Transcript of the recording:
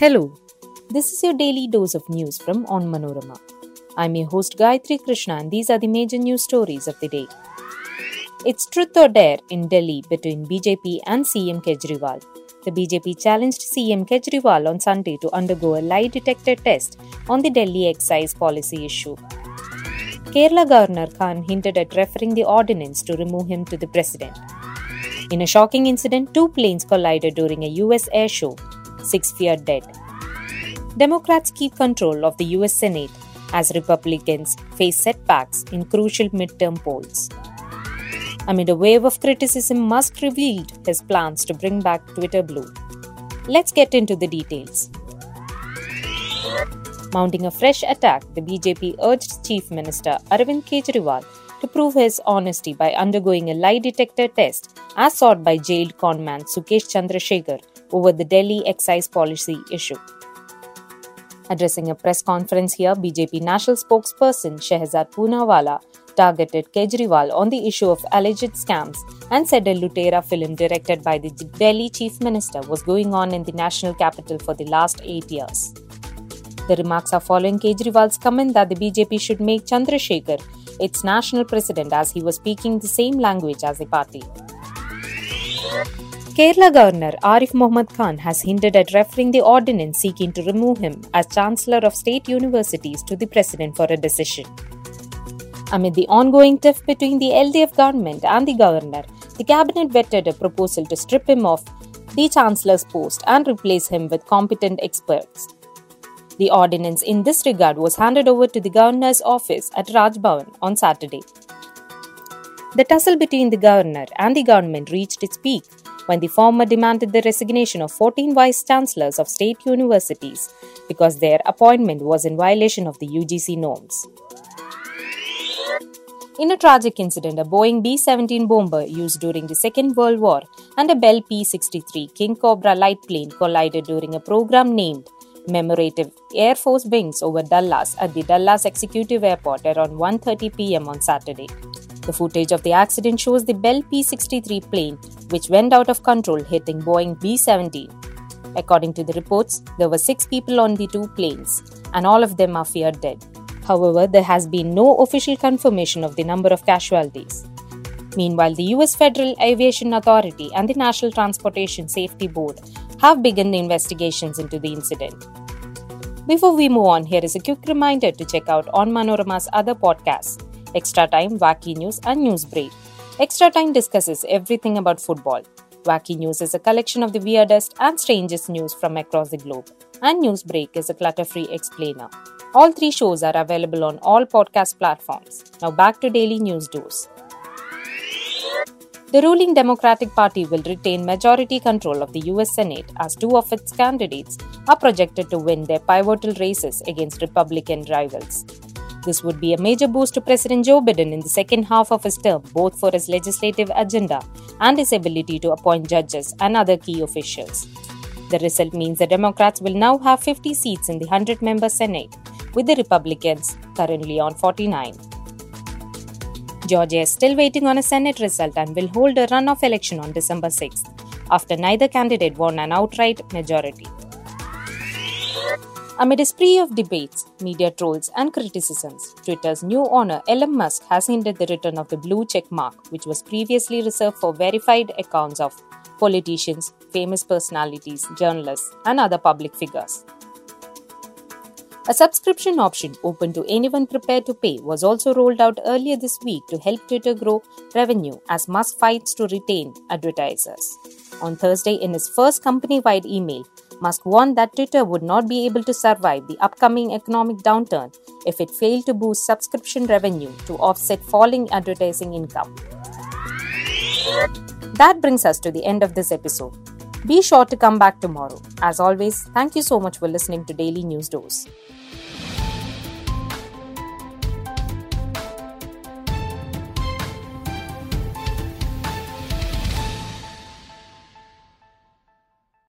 Hello, this is your daily dose of news from Onmanorama. I'm your host Gayatri Krishna, and these are the major news stories of the day. It's truth or dare in Delhi between BJP and CM Kejriwal. The BJP challenged CM Kejriwal on Sunday to undergo a lie detector test on the Delhi excise policy issue. Kerala Governor Khan hinted at referring the ordinance to remove him to the president. In a shocking incident, two planes collided during a US air show. Six feared dead. Democrats keep control of the US Senate as Republicans face setbacks in crucial midterm polls. Amid a wave of criticism, Musk revealed his plans to bring back Twitter Blue. Let's get into the details. Mounting a fresh attack, the BJP urged Chief Minister Arvind Kejriwal to prove his honesty by undergoing a lie detector test as sought by jailed conman Sukesh Chandrasekhar over the Delhi excise policy issue. Addressing a press conference here, BJP national spokesperson Shehzad Poonawalla targeted Kejriwal on the issue of alleged scams and said a Lutera film directed by the Delhi chief minister was going on in the national capital for the last eight years. The remarks are following Kejriwal's comment that the BJP should make Chandrasekhar its national president as he was speaking the same language as the party. Kerala Governor Arif Mohammad Khan has hinted at referring the ordinance seeking to remove him as Chancellor of State Universities to the President for a decision. Amid the ongoing tiff between the LDF government and the Governor, the Cabinet vetted a proposal to strip him of the Chancellor's post and replace him with competent experts. The ordinance in this regard was handed over to the Governor's office at Raj Bhavan on Saturday. The tussle between the Governor and the government reached its peak when the former demanded the resignation of 14 vice chancellors of state universities because their appointment was in violation of the UGC norms. In a tragic incident, a Boeing B 17 bomber used during the Second World War and a Bell P 63 King Cobra light plane collided during a program named commemorative Air Force wings over Dallas at the Dallas Executive Airport around 1:30 p.m. on Saturday. The footage of the accident shows the Bell P-63 plane which went out of control hitting Boeing B-17. According to the reports, there were 6 people on the two planes and all of them are feared dead. However, there has been no official confirmation of the number of casualties. Meanwhile, the US Federal Aviation Authority and the National Transportation Safety Board have begun the investigations into the incident. Before we move on, here is a quick reminder to check out Onmanorama's other podcasts Extra Time, Wacky News, and News Break. Extra Time discusses everything about football. Wacky News is a collection of the weirdest and strangest news from across the globe, and News Break is a clutter free explainer. All three shows are available on all podcast platforms. Now back to Daily News Dose. The ruling Democratic Party will retain majority control of the US Senate as two of its candidates are projected to win their pivotal races against Republican rivals. This would be a major boost to President Joe Biden in the second half of his term, both for his legislative agenda and his ability to appoint judges and other key officials. The result means the Democrats will now have 50 seats in the 100 member Senate, with the Republicans currently on 49. Georgia is still waiting on a Senate result and will hold a runoff election on December 6th, after neither candidate won an outright majority. Amid a spree of debates, media trolls, and criticisms, Twitter's new owner Elon Musk has hinted the return of the blue check mark, which was previously reserved for verified accounts of politicians, famous personalities, journalists, and other public figures. A subscription option open to anyone prepared to pay was also rolled out earlier this week to help Twitter grow revenue as Musk fights to retain advertisers. On Thursday, in his first company wide email, Musk warned that Twitter would not be able to survive the upcoming economic downturn if it failed to boost subscription revenue to offset falling advertising income. That brings us to the end of this episode. Be sure to come back tomorrow. As always, thank you so much for listening to Daily News Dose.